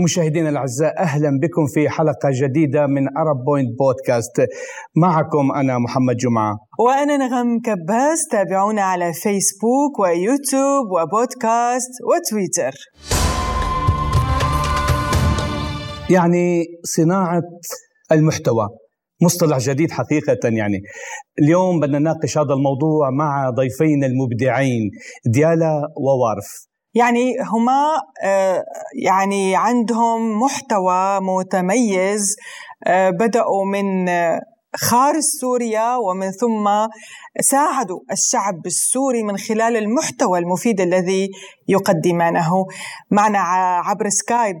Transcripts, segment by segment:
مشاهدينا الأعزاء أهلا بكم في حلقة جديدة من ارب بوينت بودكاست معكم أنا محمد جمعة. وأنا نغم كباس تابعونا على فيسبوك ويوتيوب وبودكاست وتويتر يعني صناعة المحتوى مصطلح جديد حقيقة يعني. اليوم بدنا نناقش هذا الموضوع مع ضيفين المبدعين ديالا ووارف. يعني هما آه، يعني عندهم محتوى متميز آه، بدأوا من آه، خارج سوريا ومن ثم ساعدوا الشعب السوري من خلال المحتوى المفيد الذي يقدمانه. معنا عبر سكايب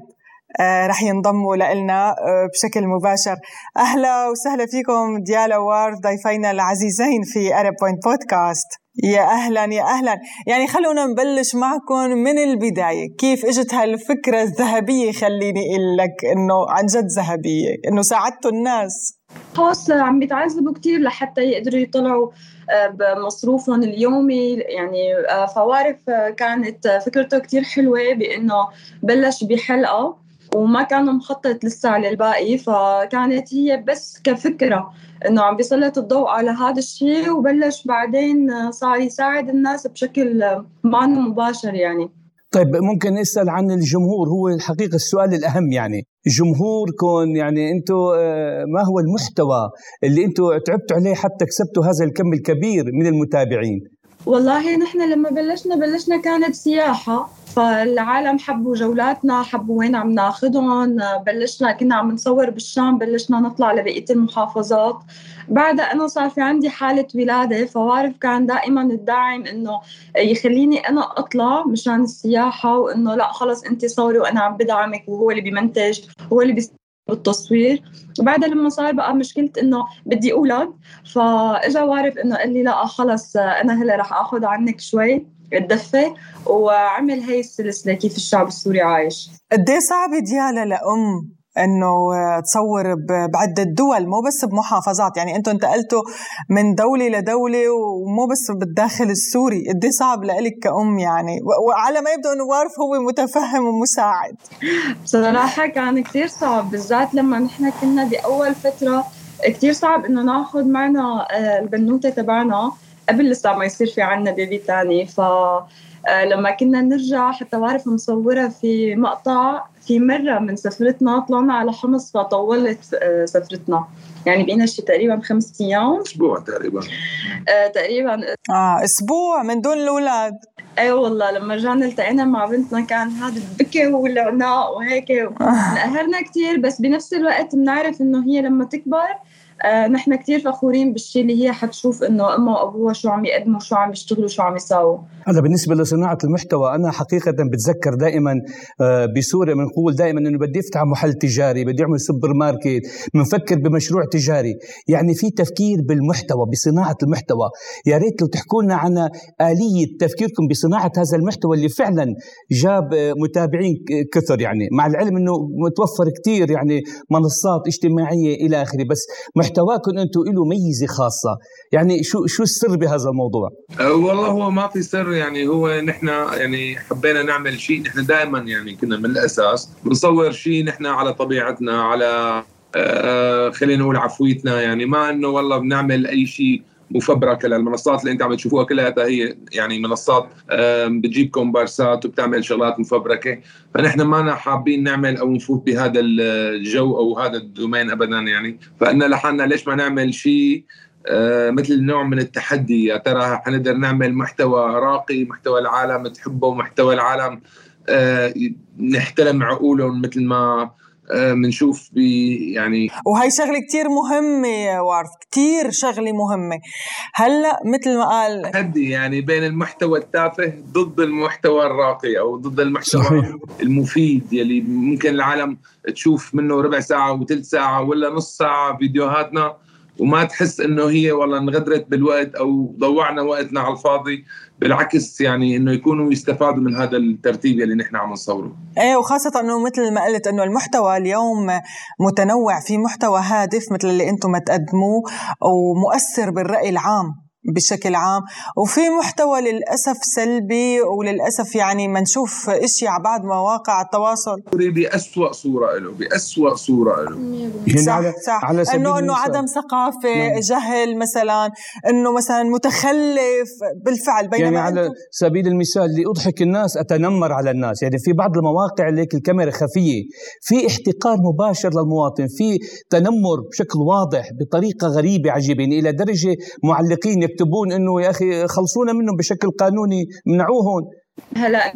رح ينضموا لنا بشكل مباشر. أهلا وسهلا فيكم ديالا ووارف ضيفينا العزيزين في أرب بوينت بودكاست يا أهلا يا أهلا. يعني خلونا نبلش معكم من البداية. كيف إجت هالفكرة الذهبية؟ خليني أقول لك إنه عن جد ذهبية إنه ساعدتوا الناس. خاص عم بيتعذبوا كثير لحتى يقدروا يطلعوا آه، بمصروفهم اليومي. يعني آه، فوارف آه، كانت فكرته كثير حلوة بإنه بلش بحلقة. وما كان مخطط لسه على الباقي فكانت هي بس كفكرة إنه عم بيسلط الضوء على هذا الشيء وبلش بعدين صار يساعد الناس بشكل ما مباشر يعني. طيب ممكن نسأل عن الجمهور؟ هو الحقيقة السؤال الأهم يعني جمهوركم يعني أنتم آه، ما هو المحتوى اللي أنتم تعبتوا عليه حتى كسبتوا هذا الكم الكبير من المتابعين؟ والله نحن لما بلشنا بلشنا كانت سياحة فالعالم حبوا جولاتنا حبوا وين عم ناخذهم بلشنا كنا عم نصور بالشام بلشنا نطلع لبقية المحافظات. بعدها أنا صار في عندي حالة ولادة فوارف كان دائما الداعم إنه يخليني أنا أطلع مشان السياحة وإنه لا خلص أنت صوري وأنا عم بدعمك وهو اللي بيمنتج هو اللي بالتصوير. وبعدها لما صار بقى مشكلة إنه بدي أولاد فإجا وارف إنه قال لي لا خلص أنا هلأ رح اخذ عنك شوي الدفة وعمل هي السلسلة كيف الشعب السوري عايش. قد إيه صعبة ديالا لأم؟ إنه تصور بعدة دول مو بس بمحافظات. يعني أنتم انتقلتوا من دولة لدولة ومو بس بالداخل السوري. قد صعب لك كأم يعني. وعلى ما يبدو إنه وارف هو متفهم ومساعد. بصراحة كان كثير صعب بالذات لما نحن كنا بأول فترة كثير صعب إنه ناخذ معنا آه، البنوتة تبعنا قبل لسه ما يصير في عنا بيبي ثاني ف آه، لما كنا نرجع حتى بعرف مصورة في مقطع في مرة من سفرتنا طلعنا على حمص فطولت آه، سفرتنا. يعني بقينا شي تقريبا خمس أيام. أسبوع تقريبا. آه تقريبا. آه أسبوع من دون الأولاد. أي أيوة والله لما رجعنا التقينا مع بنتنا كان هذا البكي والعناء وهيك. انقهرنا كثير بس بنفس الوقت بنعرف إنه هي لما تكبر آه نحن كثير فخورين بالشيء اللي هي حتشوف إنه امها وأبوها شو عم يقدموا شو عم يشتغلوا شو عم يساووا. هذا بالنسبة لصناعة المحتوى أنا حقيقة بتذكر دائما آه بسوريا بنقول دائما إنه بدي أفتح محل تجاري بدي أعمل سوبر ماركت بنفكر بمشروع تجاري. يعني في تفكير بالمحتوى بصناعة المحتوى. يا ريت لو تحكوا لنا عن آلية تفكيركم بصناعة هذا المحتوى اللي فعلا جاب آه، متابعين كثر يعني. مع العلم إنه متوفر كثير يعني منصات اجتماعية إلى آخره. بس محتواكم أنتم له ميزة خاصة. يعني شو شو السر بهذا الموضوع؟ أه والله هو ما في سر يعني هو نحن يعني حبينا نعمل شيء نحن دائما يعني كنا من الأساس بنصور شيء نحن على طبيعتنا على آه خلينا نقول عفويتنا. يعني ما إنه والله بنعمل أي شيء مفبركه للمنصات اللي انت عم تشوفوها كلها هي يعني منصات بتجيب كومبارسات وبتعمل شغلات مفبركة. فنحن ما حابين نعمل أو نفوت بهذا الجو أو هذا الدومين ابدا يعني. فانا لحالنا ليش ما نعمل شيء آه، مثل نوع من التحدي. يا ترى حنقدر نعمل محتوى راقي محتوى العالم تحبه محتوى العالم آه، نحترم عقولهم مثل ما بنشوف آه، يعني وهي شغلة كتير مهمة يا وارف كتير شغلة مهمة هلأ مثل ما قال تحدي يعني بين المحتوى التافه ضد المحتوى الراقي أو ضد المحتوى صحيح. المفيد يلي ممكن العالم تشوف منه ربع ساعة وثلث ساعة ولا نص ساعة فيديوهاتنا وما تحس إنه هي والله انغدرت بالوقت أو ضوعنا وقتنا على الفاضي بالعكس يعني إنه يكونوا يستفادوا من هذا الترتيب اللي نحن عم نصوره. إيه وخاصة إنه مثل ما قلت إنه المحتوى اليوم متنوع في محتوى هادف مثل اللي أنتم تقدموه ومؤثر بالرأي العام. بشكل عام. وفي محتوى للأسف سلبي وللأسف يعني ما نشوف إشي على بعض مواقع التواصل. بأسوأ صورة له بأسوأ صورة له يعني صح على صح. على سبيل انه إنه عدم ثقافة نعم. جهل مثلا إنه مثلا متخلف بالفعل بينما يعني على سبيل المثال لأضحك الناس أتنمر على الناس. يعني في بعض المواقع اللي الكاميرا خفية في احتقار مباشر للمواطن في تنمر بشكل واضح بطريقة غريبة عجيبة. يعني إلى درجة معلقين يكتبون إنه يا أخي خلصونا منهم بشكل قانوني منعوهم هلا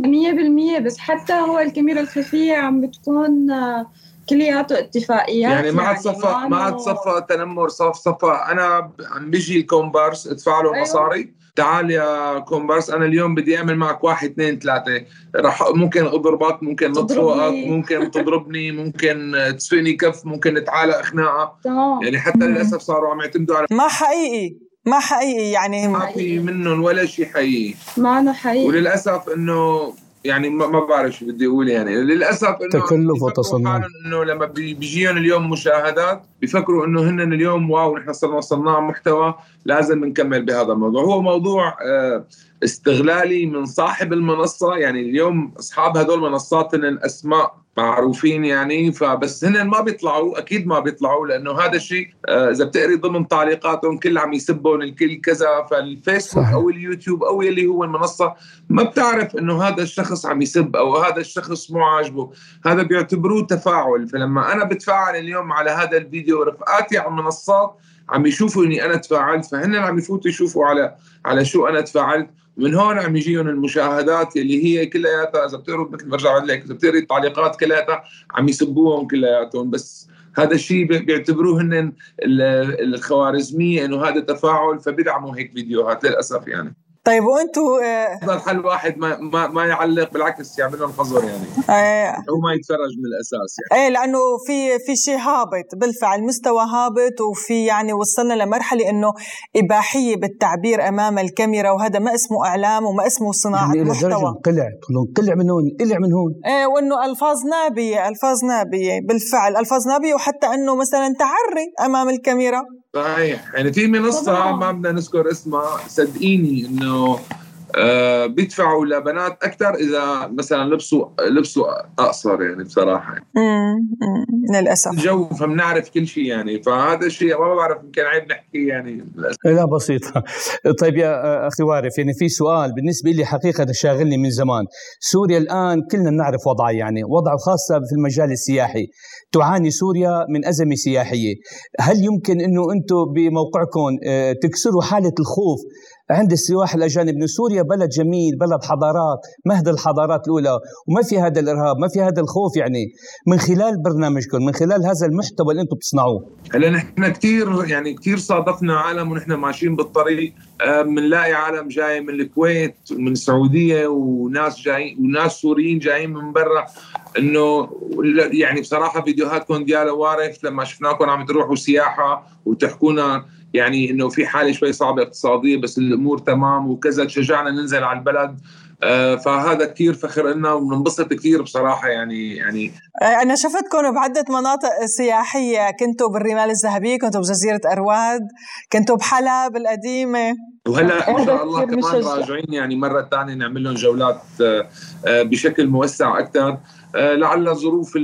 100% بس حتى هو الكاميرا الخفية عم بتكون آه، كلياته اتفاقيات يعني ما عاد يعني صفى ما عاد صفى تنمر صف صفى. أنا عم بيجي الكومبارس ادفع له أيوه. مصاري. تعال يا كومبارس أنا اليوم بدي أعمل معك واحد اثنين ثلاثة. رح ممكن أضربك ممكن نطفوك ممكن تضربني ممكن تسفيني كف ممكن نتعالق خناقه يعني حتى للأسف صاروا عم يعتمدوا على ما حقيقي. ما حقيقي يعني. ما في منهم ولا شيء حقيقي. ما أنا حقيقي. وللأسف إنه يعني ما بعرف شو بدي أقول يعني. للأسف إنه تكلف وتصنع. إنه لما بيجيهم اليوم مشاهدات بيفكروا إنه هن اليوم واو نحن صرنا صناع محتوى لازم نكمل بهذا الموضوع. هو موضوع آه، استغلالي من صاحب المنصة. يعني اليوم أصحاب هذول المنصات هن أسماء معروفين يعني فبس هن ما بيطلعوا أكيد ما بيطلعوا لأنه هذا الشيء آه، إذا بتقري ضمن تعليقاتهم كل عم يسبون الكل كذا فالفيسبوك. أو اليوتيوب أو اللي هو المنصة ما بتعرف إنه هذا الشخص عم يسب أو هذا الشخص مو عاجبه. هذا بيعتبروه تفاعل. فلما أنا بتفاعل اليوم على هذا الفيديو رفقاتي على المنصات عم يشوفوا إني أنا تفاعلت فهن عم يفوتوا يشوفوا على على شو أنا تفاعلت. من هون عم يجيهم المشاهدات اللي هي كلياتها إذا بتقروا مثل برجع لك إذا بتقري التعليقات كلياتها عم يسبوهم كلياتهم. بس هذا الشيء بيعتبروه هن الخوارزمية إنه هذا تفاعل فبيدعموا هيك فيديوهات للأسف يعني. طيب وانتوا آه، افضل حل واحد ما ما, ما يعلق بالعكس يعمل لهم حظر يعني. آه هو ما يتفرج من الأساس يعني. إيه لأنه في في شيء هابط. بالفعل مستوى هابط وفي يعني وصلنا لمرحلة إنه إباحية بالتعبير أمام الكاميرا وهذا ما اسمه إعلام وما اسمه صناعة يعني محتوى. قلع قلع من هون؟ قلع من هون. إيه وإنه ألفاظ نابية ألفاظ نابية. بالفعل ألفاظ نابية وحتى إنه مثلا تعري أمام الكاميرا. صحيح. يعني في منصة ما بدنا نذكر اسمها صدقيني إنه بيدفعوا لبنات أكثر إذا مثلا لبسوا لبسوا أقصر يعني بصراحة. يعني. للأسف. الجو فبنعرف كل شيء يعني. فهذا الشيء ما بعرف يمكن عيب نحكي يعني. للأسف. لا بسيطه طيب يا أخي وارف يعني في سؤال بالنسبة لي حقيقة شاغلني من زمان. سوريا الآن كلنا بنعرف وضعها يعني. وضعه خاصة في المجال السياحي. تعاني سوريا من أزمة سياحية. هل يمكن إنه أنتم بموقعكم آه، تكسروا حالة الخوف عند السياح الأجانب انه سوريا بلد جميل بلد حضارات مهد الحضارات الأولى. وما في هذا الإرهاب ما في هذا الخوف يعني. من خلال برنامجكم من خلال هذا المحتوى اللي أنتم بتصنعوه. هلا نحن كثير يعني كثير صادفنا عالم ونحن ماشيين بالطريق. بنلاقي عالم جاي من الكويت ومن السعودية وناس جايين وناس سوريين جايين من برا. إنه يعني بصراحة فيديوهاتكم ديال وارث. لما شفناكم عم تروحوا سياحة وتحكونا يعني إنه في حالة شوي صعبة اقتصادية بس الأمور تمام وكذا تشجعنا ننزل على البلد. آه، فهذا كثير فخر لنا وبننبسط كثير بصراحة يعني يعني. آه، أنا شفتكم بعدة مناطق سياحية. كنتوا بالرمال الذهبيه كنتوا بجزيرة أرواد كنتوا بحلب القديمه وهلأ إن شاء الله كمان راجعين يعني مرة ثانية نعمل لهم جولات آه، بشكل موسع أكثر لعل ظروف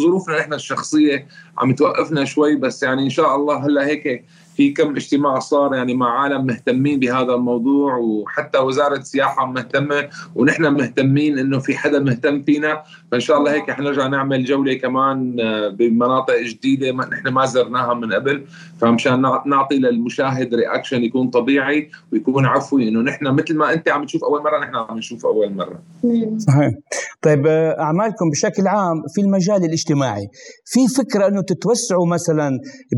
ظروفنا نحن الشخصية عم توقفنا شوي بس يعني إن شاء الله هلأ هيك في كم اجتماع صار يعني مع عالم مهتمين بهذا الموضوع وحتى وزارة السياحة مهتمة ونحن مهتمين إنه في حدا مهتم فينا فإن شاء الله هيك حنرجع نعمل جولة كمان آه، بمناطق جديدة ما نحن ما زرناها من قبل فمشان نعطي للمشاهد رياكشن يكون طبيعي ويكون عفوي إنه نحن مثل ما أنت عم تشوف أول مرة نحن عم نشوف أول مرة. صحيح. طيب آه، أعمالكم بشكل عام في المجال الاجتماعي في فكرة إنه تتوسعوا مثلا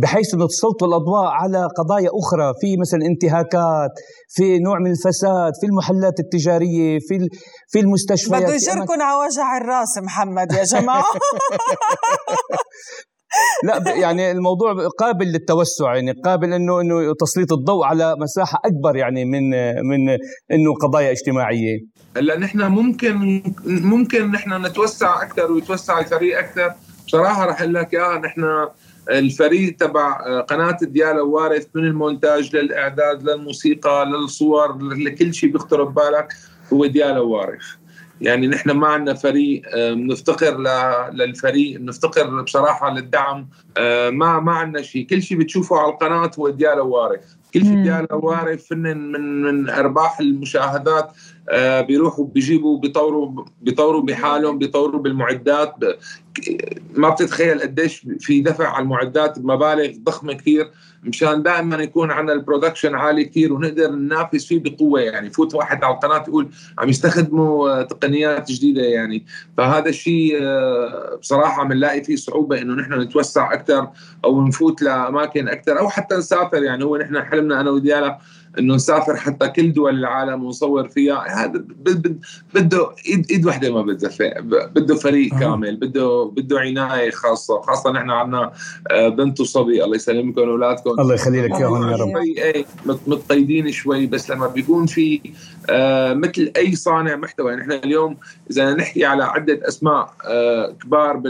بحيث إنه تسلطوا الأضواء على قضايا أخرى في مثلا انتهاكات في نوع من الفساد في المحلات التجارية في في المستشفيات. بده يجركم على وجع الرأس محمد يا جماعة. لا يعني الموضوع قابل للتوسع يعني قابل إنه إنه تسليط الضوء على مساحة أكبر يعني من من إنه قضايا اجتماعية. هلأ نحن ممكن ممكن نحن نتوسع أكثر ويتوسع الفريق أكثر بصراحة رح أقول لك يا نحن الفريق تبع قناة ديالا وارث من المونتاج للإعداد للموسيقى للصور لكل شيء بيخطر ببالك هو ديالا وارث. يعني نحن ما عندنا فريق بنفتقر للفريق بنفتقر بصراحة للدعم ما ما عندنا شيء. كل شيء بتشوفه على القناة هو ديالا ووارف. كل شيء ديالا ووارف فنن من من أرباح المشاهدات آه بيروحوا بيجيبوا بيطوروا بيطوروا بحالهم بيطوروا بالمعدات. ما بتتخيل قديش في دفع على المعدات بمبالغ ضخمة كثير مشان دائما يكون عندنا ال production عالي كثير ونقدر ننافس فيه بقوة. يعني فوت واحد على القناة يقول عم يستخدموا تقنيات جديدة يعني. فهذا الشيء آه، بصراحة بنلاقي فيه صعوبة إنه نحن نتوسع أكثر أو نفوت لأماكن أكثر أو حتى نسافر. يعني هو نحن حلمنا أنا وديالا إنه نسافر حتى كل دول العالم ونصور فيها. هذا بده إيد إيد وحدة ما بتزفق بده فريق آه. كامل بده بده عناية خاصة خاصة نحن عندنا آه، بنت وصبي الله يسلمكم اولادكم الله يخلي لك اياهم يا رب. إيه متقيدين شوي بس لما بيكون في آه مثل أي صانع محتوى نحن اليوم إذا نحكي على عدة أسماء آه كبار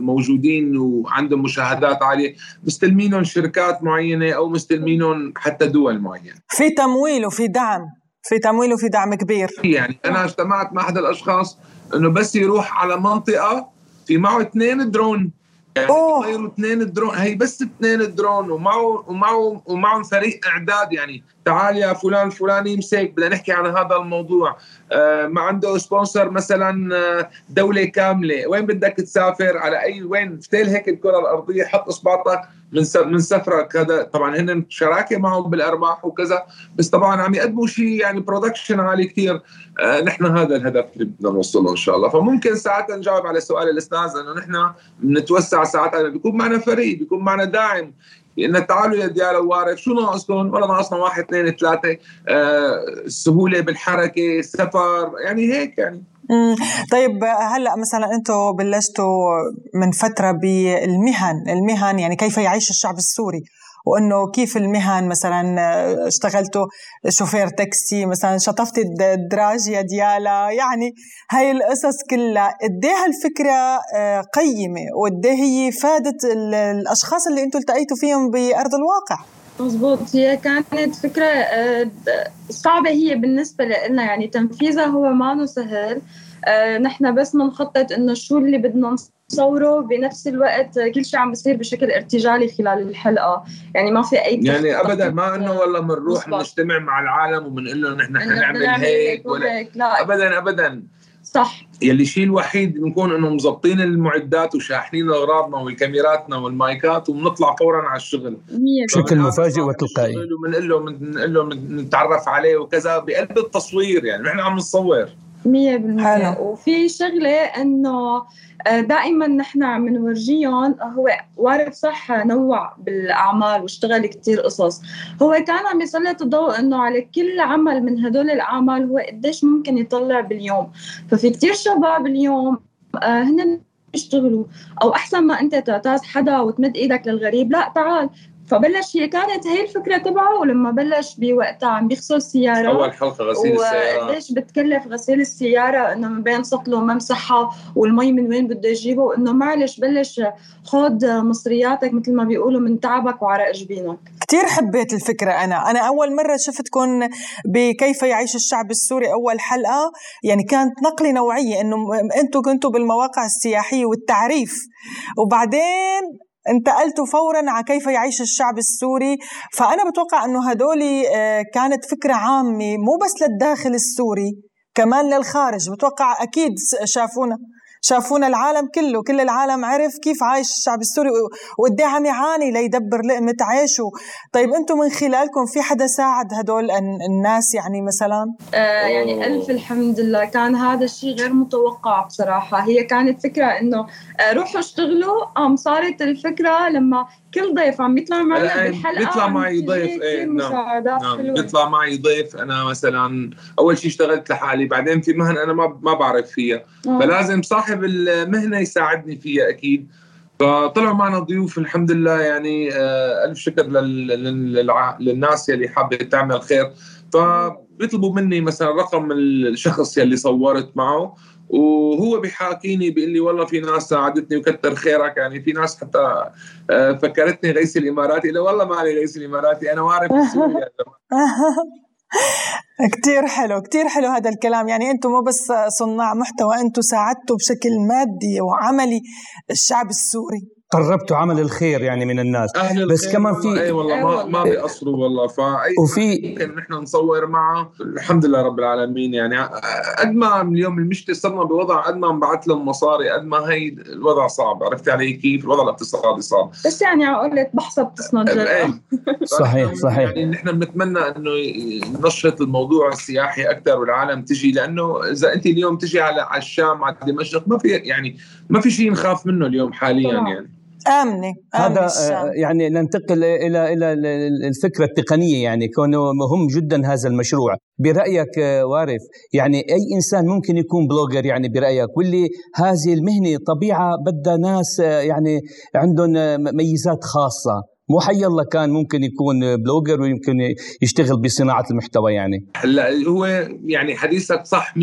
موجودين وعندهم مشاهدات عالية مستلمينهم شركات معينة أو مستلمينهم حتى دول معينة. في تمويل وفي دعم في تمويل وفي دعم كبير. يعني أنا اجتمعت مع أحد الأشخاص إنه بس يروح على منطقة في معه اثنين درون. يعني اثنين درون هي بس اثنين درون ومعه ومعه ومعهم فريق إعداد يعني. تعال يا فلان الفلاني يمسك. بدنا نحكي عن هذا الموضوع. آه ما عنده sponsor مثلا آه، دولة كاملة. وين بدك تسافر؟ على أي وين؟ فتل هيك الكرة الأرضية حط اصبعتك منسفرك. هذا طبعا هن شراكة معهم بالأرباح وكذا. بس طبعا عم يقدموا شيء يعني production عالي كثير آه نحن هذا الهدف اللي بدنا نوصله إن شاء الله. فممكن ساعتها نجاوب على سؤال الأستاذ انه نحن بنتوسع ساعتها بيكون معنا فريق بيكون معنا داعم. لأن تعالوا يا ديالا ووارف شو ناقصكم؟ ولا ناقصنا واحد اثنين ثلاثة. آه السهوله بالحركة السفر يعني هيك يعني. طيب هلأ مثلا أنتم بلشتوا من فترة بالمهن، المهن يعني كيف يعيش الشعب السوري؟ وإنه كيف المهن مثلا اشتغلتوا شوفير تاكسي مثلا شطفتي الدراج يا ديالا يعني هاي القصص كلها قد إيه هالفكرة آه، قيمة وقد هي فادت الأشخاص اللي أنتم التقيتوا فيهم بأرض الواقع؟ مزبوط هي كانت فكرة آه، صعبة هي بالنسبة لنا يعني تنفيذها هو ما سهل. آه، نحن بس بنخطط إنه شو اللي بدنا نصوره بنفس الوقت كل شيء عم بيصير بشكل ارتجالي خلال الحلقة. يعني ما في أي يعني ابدا ما إنه والله بنروح بنجتمع مع العالم وبنقول لهم نحن حنعمل هيك ولا لا. ابدا ابدا. صح. يلي الشيء الوحيد بنكون إنه مزبطين المعدات وشاحنين اغراضنا والكاميراتنا والمايكات وبنطلع فورا على الشغل. بشكل مفاجئ وتلقائي. وبنقول له بنقول له بنتعرف عليه وكذا بقلب التصوير يعني. نحن عم نصور. 100% وفي شغلة إنه آه، دائما نحن عم نورجيهم هو وارد صح نوع بالأعمال واشتغل كتير قصص. هو كان عم يسلط الضوء إنه على كل عمل من هدول الأعمال هو قديش ممكن يطلع باليوم. ففي كتير شباب اليوم آه، هن يشتغلوا. أو أحسن ما أنت تعتاز حدا وتمد إيدك للغريب لا تعال فبلش هي كانت هي الفكرة تبعه ولما بلش بوقتها عم بيغسل السيارة. أول حلقة غسيل السيارة. وقديش بتكلف غسيل السيارة؟ إنه من بين سطله وممسحها والمي من وين بده يجيبه؟ وانه معلش بلش خذ مصرياتك مثل ما بيقولوا من تعبك وعرق جبينك. كثير حبيت الفكرة أنا. أنا أول مرة شفتكم بكيف يعيش الشعب السوري أول حلقة. يعني كانت نقلة نوعية إنه أنتم كنتوا بالمواقع السياحية والتعريف. وبعدين انتقلتوا فورا على كيف يعيش الشعب السوري. فأنا بتوقع أنه هدول آه، كانت فكرة عامة مو بس للداخل السوري كمان للخارج. بتوقع أكيد شافونا. شافونا العالم كله كل العالم عرف كيف عايش الشعب السوري وقد عم يعاني ليدبر لقمة عيشه. طيب أنتم من خلالكم في حدا ساعد هدول الناس يعني مثلا؟ آه يعني ألف الحمد لله. كان هذا الشيء غير متوقع بصراحة. هي كانت فكرة إنه آه روحوا اشتغلوا. قام صارت الفكرة لما كل ضيف عم بيطلع معنا بالحلقة بيطلع معي ضيف إيه نعم, نعم. بيطلع معي ضيف. أنا مثلا أول شيء اشتغلت لحالي بعدين في مهن أنا ما ما بعرف فيها. آه. فلازم صاحب المهنة يساعدني فيها أكيد. فطلعوا معنا ضيوف الحمد لله يعني آه ألف شكر للناس يلي حابة تعمل خير. فبيطلبوا مني مثلا رقم الشخص يلي صورت معه وهو بيحاكيني بيقول لي والله في ناس ساعدتني وكتر خيرك يعني في ناس حتى آه، فكرتني غيث الاماراتي لا والله ما علي غيث الاماراتي أنا وارد في سوريا كتير حلو كتير حلو هذا الكلام. يعني أنتم مو بس صناع محتوى أنتم ساعدتوا بشكل مادي وعملي الشعب السوري. قربتوا عمل الخير يعني من الناس. أهل بس كمان في أي والله ما ما بيقصروا والله. فاي وفي ممكن نحن نصور معه الحمد لله رب العالمين. يعني قد ما اليوم المشتري صرنا بوضع قد ما نبعث لهم مصاري قد ما هي الوضع صعب. عرفتي علي كيف؟ الوضع الاقتصادي صعب. بس يعني عقلة بحصة بتصنع إيه. صحيح صحيح. يعني نحن بنتمنى إنه ننشط الموضوع السياحي أكثر والعالم تجي لأنه إذا أنت اليوم تجي على على الشام على دمشق ما في يعني ما في شيء نخاف منه اليوم حاليا طبعا. يعني. آمنة هذا. آه، يعني ننتقل إلى إلى الفكرة التقنية يعني كونه مهم جدا هذا المشروع. برأيك آه، وارف يعني أي إنسان ممكن يكون blogger يعني برأيك؟ واللي هذه المهنة طبيعة بدها ناس آه، يعني عندهم ميزات خاصة. مو حي الله كان ممكن يكون blogger ويمكن يشتغل بصناعة المحتوى يعني. هلا هو يعني حديثك صح 100%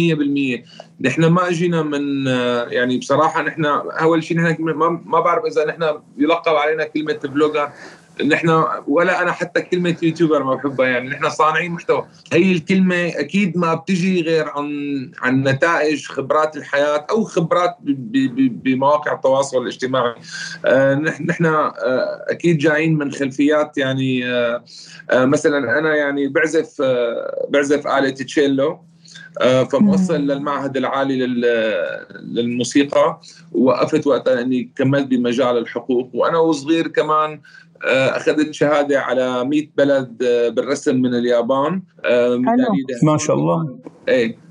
نحن ما اجينا من يعني بصراحة نحن أول شيء نحن ما بعرف إذا نحن يلقب علينا كلمة blogger نحن ولا أنا حتى كلمة YouTuber ما بحبها يعني نحن صانعين محتوى. هي الكلمة أكيد ما بتجي غير عن عن نتائج خبرات الحياة أو خبرات بمواقع التواصل الاجتماعي. آه، نحن آه، أكيد جايين من خلفيات يعني آه، آه، مثلا أنا يعني بعزف آه، بعزف آلة تشيلو آه، فموصل للمعهد العالي لل- للموسيقى ووقفت وقتها إني كملت بمجال الحقوق. وأنا وصغير كمان آه، أخذت شهادة على 100 بلد آه، بالرسم من اليابان. آه، ذهبية. ما شاء الله. إيه. آه،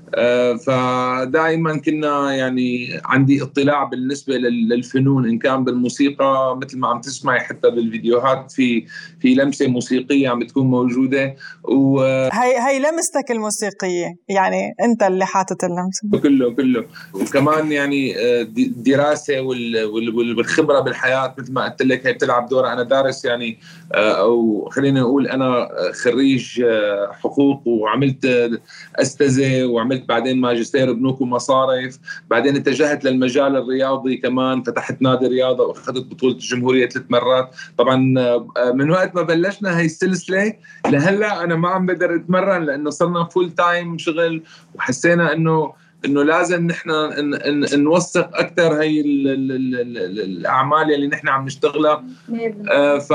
فدائما كنا يعني عندي اطلاع بالنسبة لل- للفنون إن كان بالموسيقى مثل ما عم تسمعي حتى بالفيديوهات في في لمسة موسيقية عم بتكون موجودة و- هي هي لمستك الموسيقية يعني أنت اللي حاطط اللمسة. كله كله. وكمان يعني آه، د- دراسة وال- وال- وال- والخبرة بالحياة مثل ما قلت لك هي بتلعب دور. أنا دارس يعني آه، أو خلينا نقول أنا خريج آه، حقوق وعملت آه، أستاذة وعملت بعدين ماجستير بنوك ومصارف بعدين اتجهت للمجال الرياضي كمان فتحت نادي رياضة وأخذت بطولة الجمهورية ثلاث مرات. طبعا آه، من وقت ما بلشنا هي السلسلة لهلأ أنا ما عم بقدر أتمرن لأنه صرنا full time شغل وحسينا إنه إنه لازم نحن نوثق أكثر هي ال ال ال ال الأعمال اللي نحن عم نشتغلها. آه، ف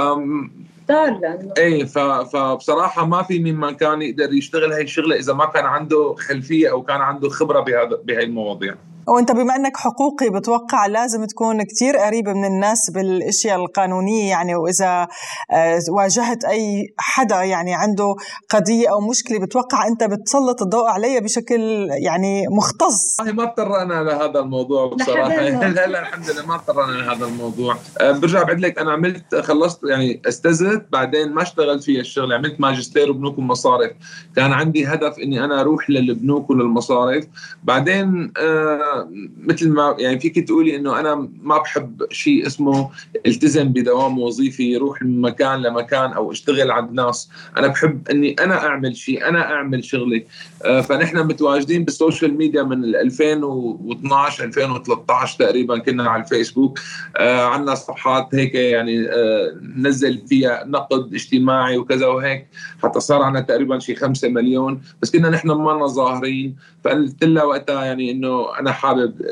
دار لأنه إيه فبصراحة ما في مين كان يقدر يشتغل هي الشغلة إذا ما كان عنده خلفية أو كان عنده خبرة بهذا بهي المواضيع. وانت بما أنك حقوقي بتوقع لازم تكون كتير قريب من الناس بالأشياء القانونية يعني وإذا آه، واجهت أي حدا يعني عنده قضية أو مشكلة بتوقع أنت بتسلط الضوء عليها بشكل يعني مختص. والله ما اضطرنا لهذا الموضوع بصراحة. لا لا الحمد لله ما اضطرنا لهذا الموضوع. أه، برجع بعد لك. أنا عملت خلصت يعني استزدت بعدين ما اشتغلت في الشغل عملت ماجستير بنوك ومصارف. كان عندي هدف إني أنا أروح للبنوك وللمصارف. بعدين آه مثل ما يعني فيك تقولي إنه أنا ما بحب شيء اسمه التزم بدوام وظيفي روح من مكان لمكان أو أشتغل عند ناس. أنا بحب إني أنا أعمل شيء أنا أعمل شغلي. آه، فنحن متواجدين بالسوشيال ميديا من ال 2012 2013 تقريبا كنا على الفيسبوك. آه، عندنا صفحات هيك يعني آه، ننزل فيها نقد اجتماعي وكذا وهيك. حتى صار عندنا تقريبا شي 5 مليون. بس كنا نحن ما ظاهرين. فقلت لها وقتها يعني إنه أنا حابب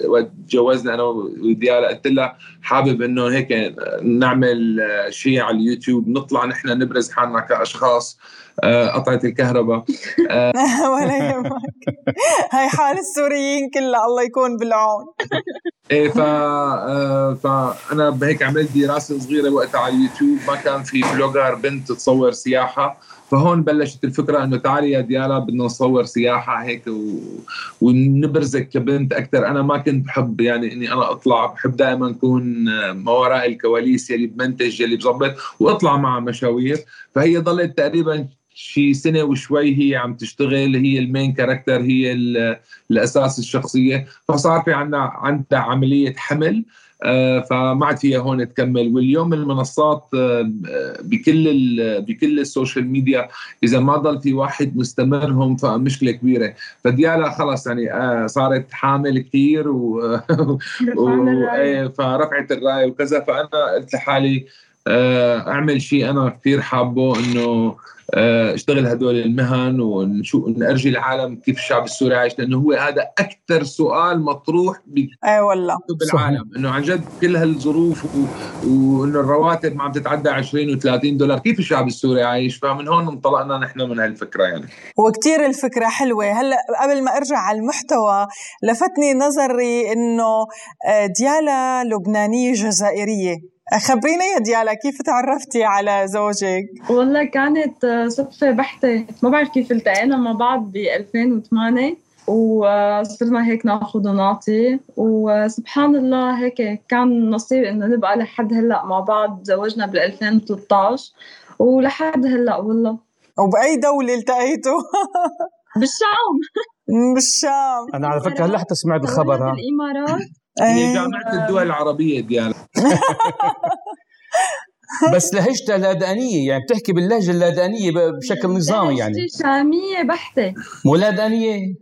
وقت تجوزنا أنا وديالا قلت لها حابب إنه هيك نعمل شيء على اليوتيوب نطلع نحن نبرز حالنا كأشخاص آه، قطعت الكهرباء. ولا يهمك. هاي حال السوريين كلها الله يكون بالعون. إيه ف آه، فانا بهيك عملت دراسة صغيرة وقتها على اليوتيوب ما كان في blogger بنت تصور سياحة فهون بلشت الفكرة إنه تعالي يا ديالا بدنا نصور سياحة هيك و... ونبرزك كبنت أكثر أنا ما كنت بحب يعني إني أنا أطلع بحب دائما اكون آه، ما وراء الكواليس يلي بمنتج يلي بظبط وأطلع مع مشاوير. فهي ضلت تقريبا شي سنة وشوي هي عم تشتغل هي ال main character هي الأساس الشخصية. فصار في عندنا عندها عملية حمل آه، فما عاد فيها هون تكمل. واليوم المنصات آه، بكل بكل ال social media إذا ما ضل في واحد مستمرهم فمشكله كبيرة. فديالا خلص يعني آه، صارت حامل كثير و... و... إيه، فرفعت الرايه وكذا. فأنا قلت لحالي أعمل شيء أنا كثير حابه إنه آه، أشتغل هدول المهن ونشوف نرجي العالم كيف الشعب السوري عايش لأنه هو هذا أكثر سؤال مطروح اي والله. بالعالم. إنه عن جد كل هالظروف و... وإنه الرواتب ما عم تتعدى 20 و30 دولار كيف الشعب السوري عايش؟ فمن هون انطلقنا نحن من هالفكرة يعني. وكثير الفكرة حلوة. هلأ قبل ما أرجع على المحتوى لفتني نظري إنه آه، ديالا لبنانية جزائرية. خبرينا يا ديالا كيف تعرفتي على زوجك؟ والله كانت صدفة بحتة. ما بعرف كيف التقينا مع بعض ب 2008 وصرنا هيك ناخذ ونعطي. وسبحان الله هيك كان نصيب إنه نبقى لحد هلأ مع بعض تزوجنا بال 2013 ولحد هلأ والله. وبأي دولة التقيتوا؟ بالشام. بالشام. أنا على فكرة هلأ حتى سمعت الخبر ها. بالإمارات. هي جامعة الدول العربية ديالا بس لهجتها لادانيه يعني بتحكي باللهجة اللادانيه بشكل نظامي يعني. شامية بحتة. مو لادانيه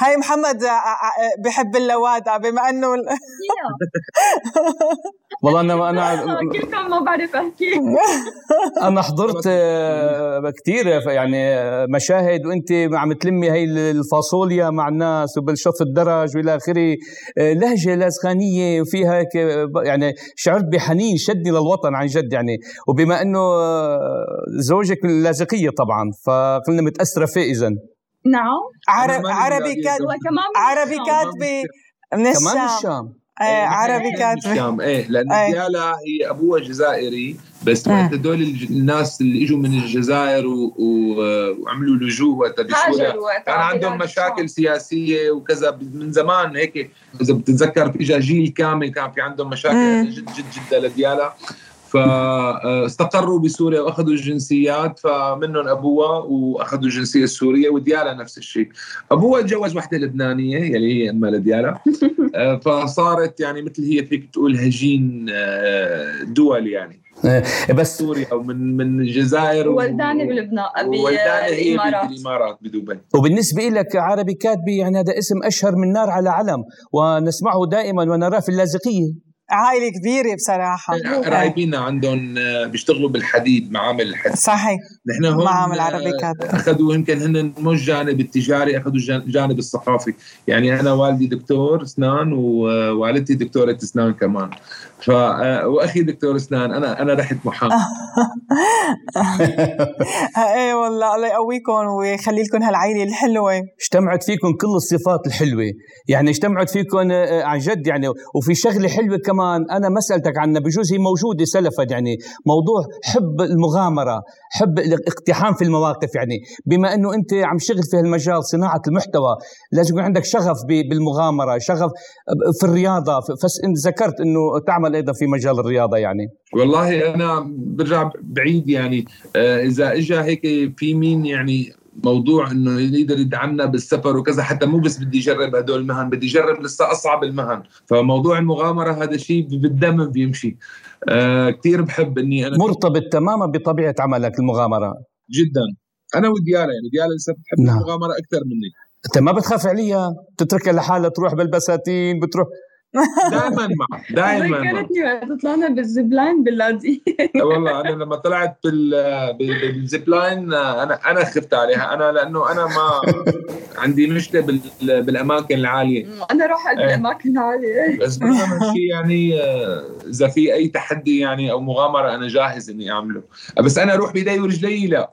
هاي محمد آه، آه، آه، بحب اللوادع بما أنه والله أنا أنا كلكم ما بعرف أحكي. أنا حضرت كثير يعني مشاهد وأنت عم تلمي هي الفاصوليا مع الناس وبالشط الدرج وإلى آخره. لهجة لازخانيه وفيها هيك يعني شعرت بحنين شدني للوطن عن جد يعني. وبما أنه زوجك لاذقية طبعا فقلنا متاثره فيه اذا نعم. عرب عربي كاتب عربي كاتبة من الشام. كمان الشام. إيه عربي كاتبة. الشام. إيه لأن إيه. ديالا هي ابوها جزائري بس وقت هدول الناس اللي إجوا من الجزائر و... و... وعملوا لجوء وقتها بسوريا كان عندهم مشاكل سياسية وكذا من زمان هيك. إذا بتتذكر اجى جيل كامل كان في عندهم مشاكل. جد جد جدا لديالا فاستقروا بسوريا وأخذوا الجنسيات فمنهم ابوها وأخذوا الجنسية السورية وديالا نفس الشيء. ابوها تجوز وحدة لبنانية يلي هي أمها لديالا آه، فصارت يعني مثل هي فيك تقول هجين آه، دول يعني. آه، بس سوريا ومن من الجزائر ولداني بلبنان ولداني هي بالامارات بدبي. وبالنسبة لك عربي كاتبي يعني هذا اسم أشهر من نار على علم ونسمعه دائما ونراه في اللاذقية. عائلة كبيرة بصراحة. قرايبينا عندهم آه، بيشتغلوا بالحديد معامل الحديد. صحيح. نحن هون معامل عربيكات آه، أخذوا يمكن هن مش جانب التجاري أخذوا الجانب الثقافي. يعني أنا والدي دكتور اسنان ووالدتي دكتورة اسنان كمان. ف آه، وأخي دكتور اسنان أنا أنا رحت محامي إيه والله الله يقويكم ويخلي لكم هالعائله الحلوة. اجتمعت فيكم كل الصفات الحلوة. يعني اجتمعت فيكم عن جد يعني. وفي شغلة حلوة كمان كمان أنا ما سألتك عنها بجوز هي موجوده سلفا يعني. موضوع حب المغامرة حب الاقتحام في المواقف يعني. بما إنه أنت عم شغل في هالمجال صناعة المحتوى لازم يكون عندك شغف بالمغامرة شغف في الرياضة. فس ذكرت إنه تعمل أيضا في مجال الرياضة يعني. والله أنا برجع بعيد يعني. آه، إذا اجى هيك في مين يعني موضوع إنه يقدر يدعمنا بالسفر وكذا حتى مو بس بدي اجرب هدول المهن بدي اجرب لسه أصعب المهن. فموضوع المغامرة هذا شيء بالدم بيمشي. آه كثير بحب إني أنا مرتبط تماما بطبيعة عملك المغامرة. جدا. أنا وديالا يعني ديالا لسه بتحب نعم. المغامرة أكثر مني. أنت ما بتخاف عليها تتركها لحالها تروح بالبساتين بتروح دائما معه دائما ذكرتني وقت طلعنا بال zip line باللاذقيه والله أنا لما طلعت بال zip line أنا أنا خفت عليها. أنا لأنه أنا ما عندي مشكلة بالأماكن العالية. أنا روح بالاماكن العالية. بس شيء يعني آه، إذا في أي تحدي يعني أو مغامرة أنا جاهز إني أعمله. بس أنا أروح بايدي ورجلي لا.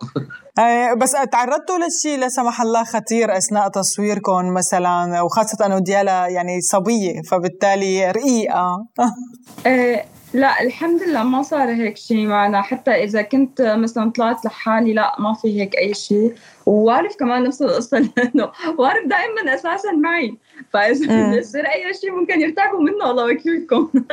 بس تعرضتوا لشيء لا سمح الله خطير أثناء تصويركم مثلا وخاصه أنه ديالا يعني صبية فبالتالي رقيقة. آه، لا الحمد لله ما صار هيك شيء معنا. حتى إذا كنت مثلا طلعت لحالي لا ما في هيك أي شيء ووارف كمان نفس القصة لأنه وارف دائما أساسا معي. فإذا يصير أي شيء ممكن يرتاحوا منه الله وكيلكم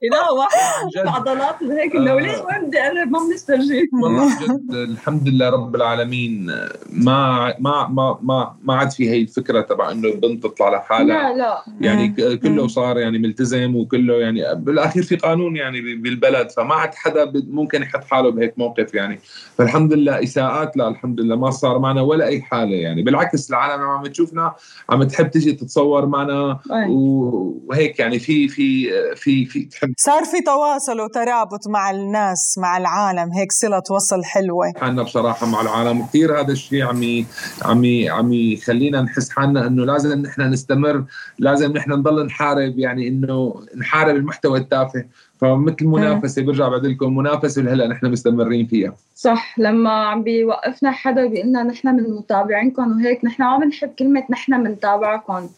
لا واحد عضلات هيك انه ليش وين بدي اقرب ما بنسترجي والله جد الحمد لله رب العالمين ما ما ما ما ما عاد في هي الفكرة تبع إنه البنت تطلع لحالها. لا لا. يعني كله صار يعني ملتزم وكله يعني بالأخير في قانون يعني بالبلد فما عاد حدا ممكن يحط حاله بهيك موقف يعني. فالحمد لله إساءات لا الحمد لله ما صار معنا ولا أي حالة يعني. بالعكس العالم عم تشوفنا عم تحب تجي تتصور معنا وهيك يعني في في في في تحب صار في تواصل وترابط مع الناس مع العالم هيك صلة وصل حلوة. حالنا بصراحة مع العالم كثير هذا الشيء عم عم عم يخلينا نحس حالنا إنه لازم نحن نستمر لازم نحن نضل نحارب يعني إنه نحارب المحتوى التافه. فمثل منافسة برجع بعد لكم منافسة هلا نحن مستمرين فيها. صح لما عم بيوقفنا حدا بيقول نحن من متابعينكم وهيك نحن ما بنحب كلمة نحن بنتابعكم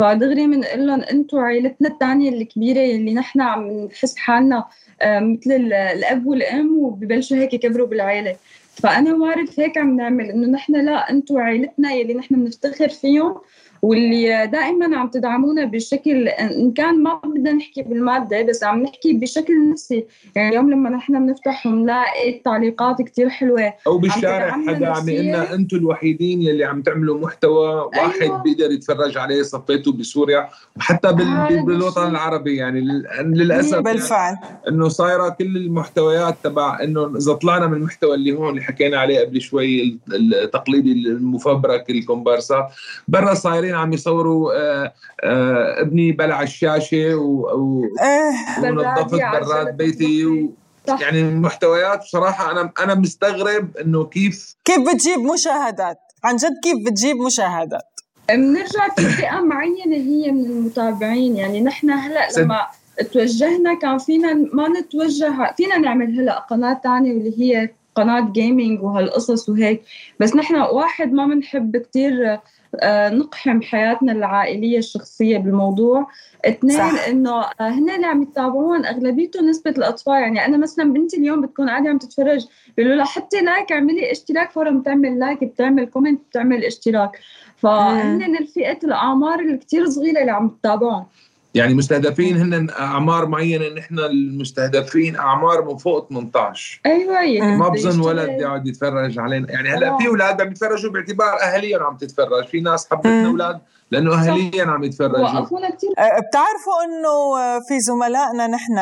فدغري بنقول لهم أنتم عائلتنا الثانية الكبيره اللي نحن عم نحس حالنا آه، مثل الأب والأم وببلشوا هيك يكبروا بالعائله فأنا وارث هيك عم نعمل إنه نحن لا أنتم عائلتنا يلي نحن بنفتخر فيهم واللي دائما عم تدعمونا بشكل إن كان ما بدنا نحكي بالمادة بس عم نحكي بشكل نفسي. يعني اليوم لما نحن بنفتح ونلاقي تعليقات كتير حلوة. أو بالشارع حدا عم يقول أنتم الوحيدين يلي عم تعملوا محتوى واحد أيوة. بيقدر يتفرج عليه صفيته بسوريا وحتى بال... بالوطن العربي. يعني للأسف بالفعل. يعني إنه صايرة كل المحتويات تبع إنه إذا طلعنا من المحتوى اللي هون اللي حكينا عليه قبل شوي التقليدي المفبرك الكومبارسات برا صايرين صايرين عم يصوروا آه، آه، ابني بلع الشاشة ونظفت براد بيتي و يعني المحتويات بصراحة أنا أنا مستغرب إنه كيف كيف بتجيب مشاهدات؟ عن جد كيف بتجيب مشاهدات؟ بنرجع في فئة معينة هي من المتابعين. يعني نحن هلأ لما توجهنا كان فينا ما نتوجه فينا نعمل هلأ قناة ثانية واللي هي قناة جيمنج وهالقصص وهيك. بس نحن واحد ما بنحب كثير آه، نقحم حياتنا العائلية الشخصية بالموضوع. اثنين إنه آه، هن اللي عم يتابعون أغلبيته نسبة الأطفال. يعني أنا مثلا بنتي اليوم بتكون قاعدة عم تتفرج بيقولوا لها حطي like اعملي اشتراك فورا بتعمل like بتعمل comment بتعمل اشتراك. فهن الفئة الأعمار اللي كثير صغيرة اللي عم تتابعهم يعني مستهدفين هن أعمار معينة نحن المستهدفين أعمار من فوق 18 أيوه ما بظن ولد يقعد يتفرج علينا. يعني هلا في أولاد عم يتفرجوا باعتبار اهاليهم عم تتفرج. في ناس حبتنا أولاد لأنه اهاليا عم يتفرجوا. كثير أه، بتعرفوا إنه في زملائنا نحن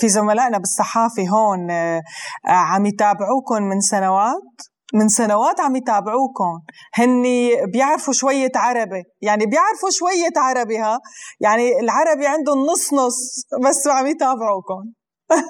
في زملائنا بالصحافة هون أه، عم يتابعوكم من سنوات؟ من سنوات عم يتابعوكم هن بيعرفوا شوية عربي. يعني بيعرفوا شوية عربي ها؟ يعني العربي عندهم نص نص بس عم يتابعوكم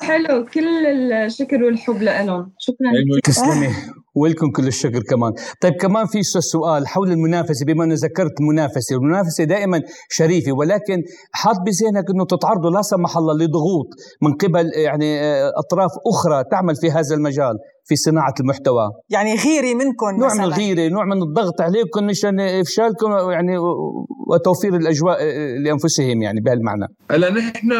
حلو. كل الشكر والحب لهم شكرا. تسلمي. ولكم كل الشكر كمان. طيب كمان في سؤال حول المنافسة. بما انه ذكرت منافسة والمنافسة دائما شريفة ولكن حاط بذهنك إنه تتعرضوا لا سمح الله لضغوط من قبل يعني آه، أطراف أخرى تعمل في هذا المجال. في صناعة المحتوى. يعني غيري منكم نوع مثلاً. من الغيره نوع من الضغط عليكم مشان افشالكم يعني وتوفير الأجواء آه، لأنفسهم يعني بهالمعنى. هلا نحن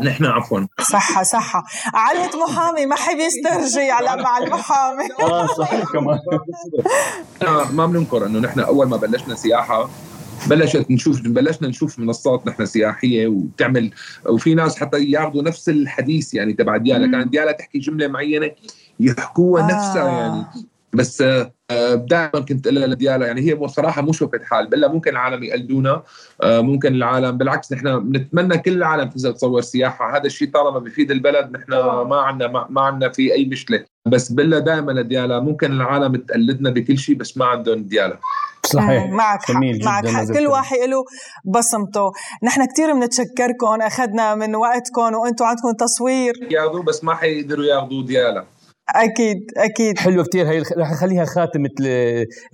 نحن عفوا. صح صح. علت محامي ما حب يسترجي على مع المحامي. آه صح كمان. ما بننكر إنه نحن أول ما بلشنا سياحة بلشت نشوف بلشنا نشوف منصات نحن سياحية وتعمل وفي ناس حتى ياخذوا نفس الحديث يعني تبع ديالا. كانت ديالا تحكي جملة معينة يحكوها آه. نفسها يعني. بس آه، دائما كنت أقول لديالا يعني هي بصراحه مو شوفت حال. بلا ممكن العالم يقلدونا. آه، ممكن العالم. بالعكس نحن بنتمنى كل العالم تنزل تصور سياحة. هذا الشيء طالما بفيد البلد نحن ما عندنا ما عندنا في أي مشكلة. بس بلا دائما لديالا ممكن العالم تقلدنا بكل شيء بس ما عندهم ديالا. صحيح. معك حق معك حق. كل واحد له بصمته. نحن كثير بنتشكركم. أخذنا من وقتكم وأنتم عندكم تصوير. ياخذوا بس ما حيقدروا ياخذوا ديالا. أكيد أكيد. حلوة كثير هي رح اخليها خاتمة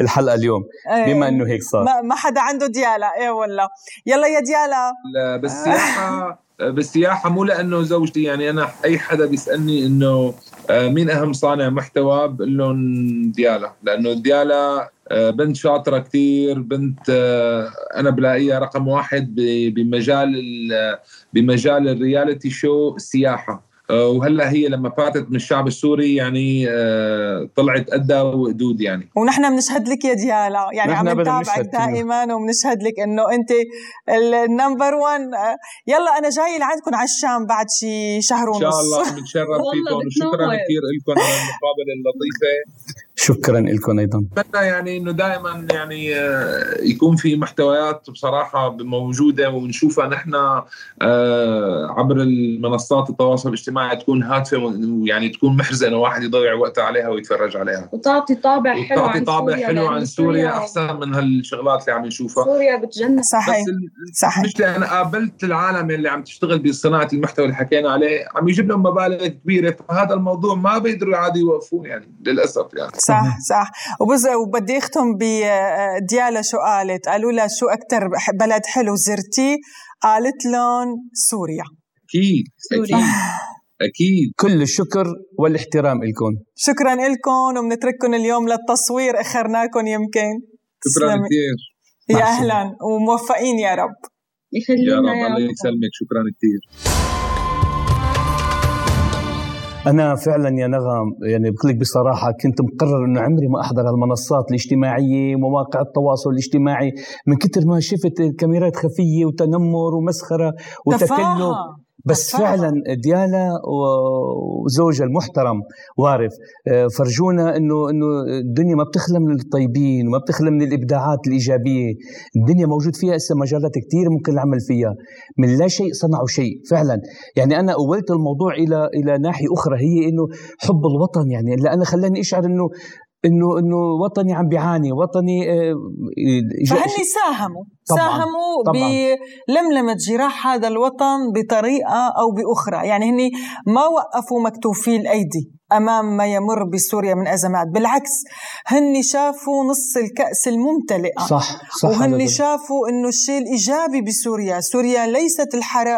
الحلقة اليوم إيه. بما إنه هيك صار. ما حدا عنده ديالا. إيه والله. يلا يا ديالا. لا بالسياحه بالسياحه مو لأنه زوجتي يعني أنا أي حدا بيسألني إنه آه، مين أهم صانع محتوى بقول لهم ديالا. لأنه ديالا آه، بنت شاطرة كثير بنت آه، أنا بلاقيها رقم واحد بمجال بمجال الرياليتي شو السياحة. وهلا هي لما فاتت من الشعب السوري يعني آه، طلعت قدها وقدود يعني. ونحن بنشهد لك يا ديالا يعني عم نتابعك دائما وبنشهد لك إنه أنت النمبر 1 يلا أنا جاي لعندكم على الشام بعد شي شهر ونص. ان شاء الله بنتشرف فيكم. وشكرا كثير لكم على المقابلة اللطيفة. شكرا لكم أيضا. اتمنى يعني إنه دائما يعني آه، يكون في محتويات بصراحة موجودة ونشوفها نحن عبر المنصات التواصل الاجتماعي تكون هادفة ويعني تكون محرزه انه واحد يضيع وقته عليها ويتفرج عليها. وتعطي طابع حلو وتعطي عن طابع حلو عن سوريا أحسن من هالشغلات اللي عم نشوفها. سوريا بتجنن. صحيح بس صحيح. المشكلة أنا قابلت العالم اللي عم تشتغل بصناعة المحتوى اللي حكينا عليه عم يجيب لهم مبالغ كبيرة فهذا الموضوع ما بيقدروا عادي يوقفوه يعني للأسف يعني. صح صح. وبز وبدي اختم بديالا شو قالت؟ قالوا لها شو أكثر بلد حلو زرتي؟ قالت لهم سوريا. أكيد أكيد أكيد. كل الشكر والاحترام لكم شكرا لكم وبنترككم اليوم للتصوير أخرناكم يمكن. شكرا كثير يا أهلا وموفقين يا رب. يا رب الله يسلمك. شكرا كثير أنا فعلا يا نغم يعني بقول لك بصراحة كنت مقرر إنه عمري ما أحضر المنصات الاجتماعية ومواقع التواصل الاجتماعي من كثر ما شفت الكاميرات خفية وتنمر ومسخرة وتكلف بس فعلا ديالا وزوجها المحترم وارف آه، فرجونا انه إنه الدنيا ما بتخلى من الطيبين وما بتخلى من الابداعات الإيجابية، الدنيا موجود فيها هسه مجالات كثير ممكن العمل فيها، من لا شيء صنعوا شيء فعلا، يعني أنا أولت الموضوع إلى إلى ناحية أخرى هي إنه حب الوطن يعني لأن خلاني أشعر إنه إنه إنه وطني عم بيعاني وطني آه، فهني ساهموا طبعاً ساهموا طبعاً. بلملمة جراح هذا الوطن بطريقة أو بأخرى. يعني هني ما وقفوا مكتوفي الأيدي أمام ما يمر بسوريا من أزمات. بالعكس هني شافوا نص الكأس الممتلئة. صح, صح وهني شافوا أنه الشيء الإيجابي بسوريا. سوريا ليست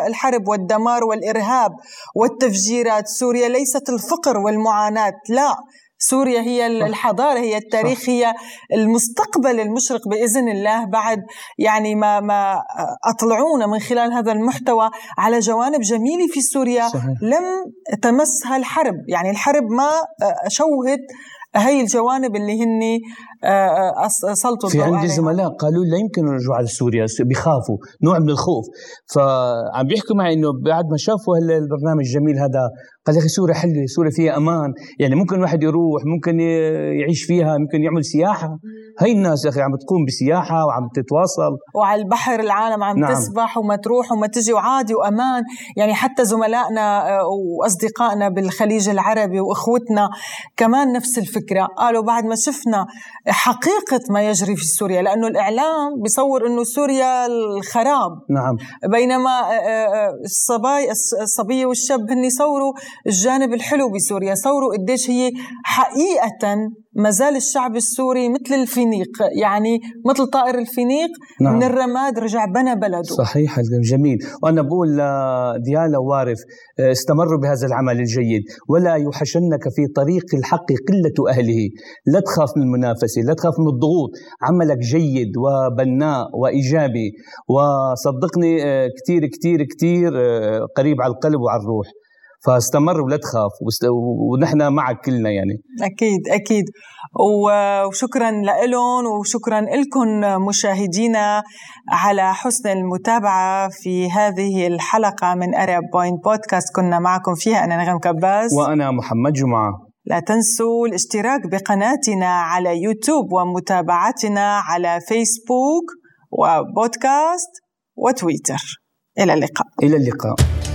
الحرب والدمار والإرهاب والتفجيرات. سوريا ليست الفقر والمعاناة. لا سوريا هي الحضارة هي التاريخ هي المستقبل المشرق بإذن الله بعد يعني ما ما اطلعونا من خلال هذا المحتوى على جوانب جميلة في سوريا. صحيح. لم تمسها الحرب. يعني الحرب ما شوهت هي الجوانب اللي هن سلطوا في عندي زملاء قالوا لا يمكن الرجوع على سوريا بيخافوا نوع من الخوف فعم بيحكوا معي انه بعد ما شافوا البرنامج الجميل هذا قال يا أخي سوريا حلوة سوريا فيها أمان يعني ممكن الواحد يروح ممكن يعيش فيها ممكن يعمل سياحه هي الناس يا أخي عم تقوم بسياحه وعم تتواصل وعلى البحر العالم عم نعم. تسبح وما تروح وما تجي وعادي وامان يعني حتى زملائنا آه، واصدقائنا بالخليج العربي واخوتنا كمان نفس الفكرة قالوا بعد ما شفنا حقيقة ما يجري في سوريا لأنه الإعلام بيصور إنه سوريا الخراب. نعم. بينما آه، آه، الصبايا الصبيه والشاب هن يصوروا الجانب الحلو بسوريا صوروا قديش هي حقيقة ما زال الشعب السوري مثل الفينيق يعني مثل طائر الفينيق نعم. من الرماد رجع بنى بلده. صحيح جميل. وأنا بقول لديالا وارف استمروا بهذا العمل الجيد ولا يوحشنك في طريق الحق قلة أهله. لا تخاف من المنافسة لا تخاف من الضغوط. عملك جيد وبناء وإيجابي. وصدقني كثير كثير كثير قريب على القلب وعلى الروح. فاستمر ولا تخاف ونحن معك كلنا يعني. أكيد أكيد. وشكرا لهم وشكرا لكم مشاهدينا على حسن المتابعة في هذه الحلقة من ارب بوينت بودكاست كنا معكم فيها أنا نغم كباس وأنا محمد جمعة. لا تنسوا الاشتراك بقناتنا على يوتيوب ومتابعتنا على فيسبوك وبودكاست وتويتر. إلى اللقاء. إلى اللقاء.